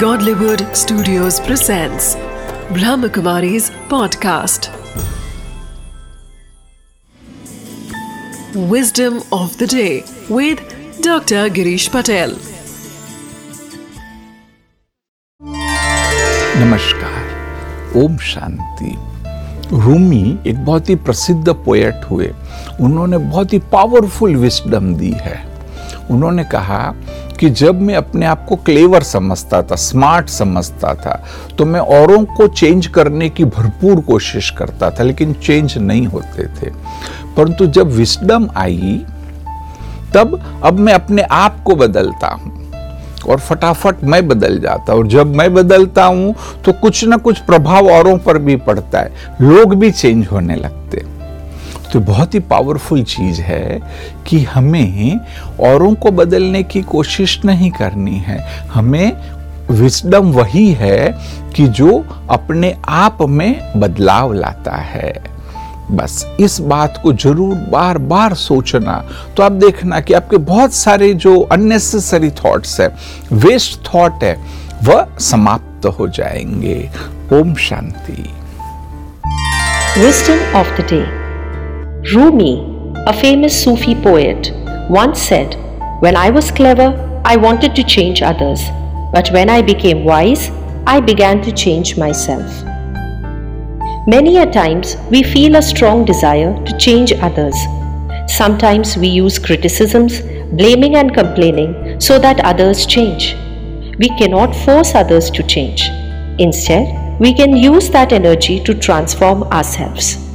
Godlywood Studios presents Brahmakumari's podcast. Wisdom of the day with Dr. Girish Patel. नमस्कार ओम शांति रूमी एक बहुत ही प्रसिद्ध poet हुए उन्होंने बहुत ही पावरफुल विस्डम दी है उन्होंने कहा कि जब मैं अपने आप को क्लेवर समझता था स्मार्ट समझता था तो मैं औरों को चेंज करने की भरपूर कोशिश करता था, लेकिन चेंज नहीं होते थे। परंतु जब विस्डम आई, तब अब मैं अपने आप को बदलता हूँ और फटाफट मैं बदल जाता और जब मैं बदलता हूँ तो कुछ ना कुछ प्रभाव औरों पर भी पड़ता है। लोग भी चेंज होने लगते तो बहुत ही पावरफुल चीज़ है कि हमें औरों को बदलने की कोशिश नहीं करनी है। हमें विस्डम वही है कि जो अपने आप में बदलाव लाता है। बस इस बात को ज़रूर बार बार सोचना। तो आप देखना कि आपके बहुत सारे जो अननेसेसरी थॉट्स है वेस्ट थॉट है, वह समाप्त हो जाएँगे। Om Shanti. Wisdom of the day Rumi, a famous Sufi poet, once said, When I was clever, I wanted to change others, but when I became wise, I began to change myself. Many a times we feel a strong desire to change others. Sometimes we use criticisms, blaming and complaining so that others change. We cannot force others to change. Instead, we can use that energy to transform ourselves.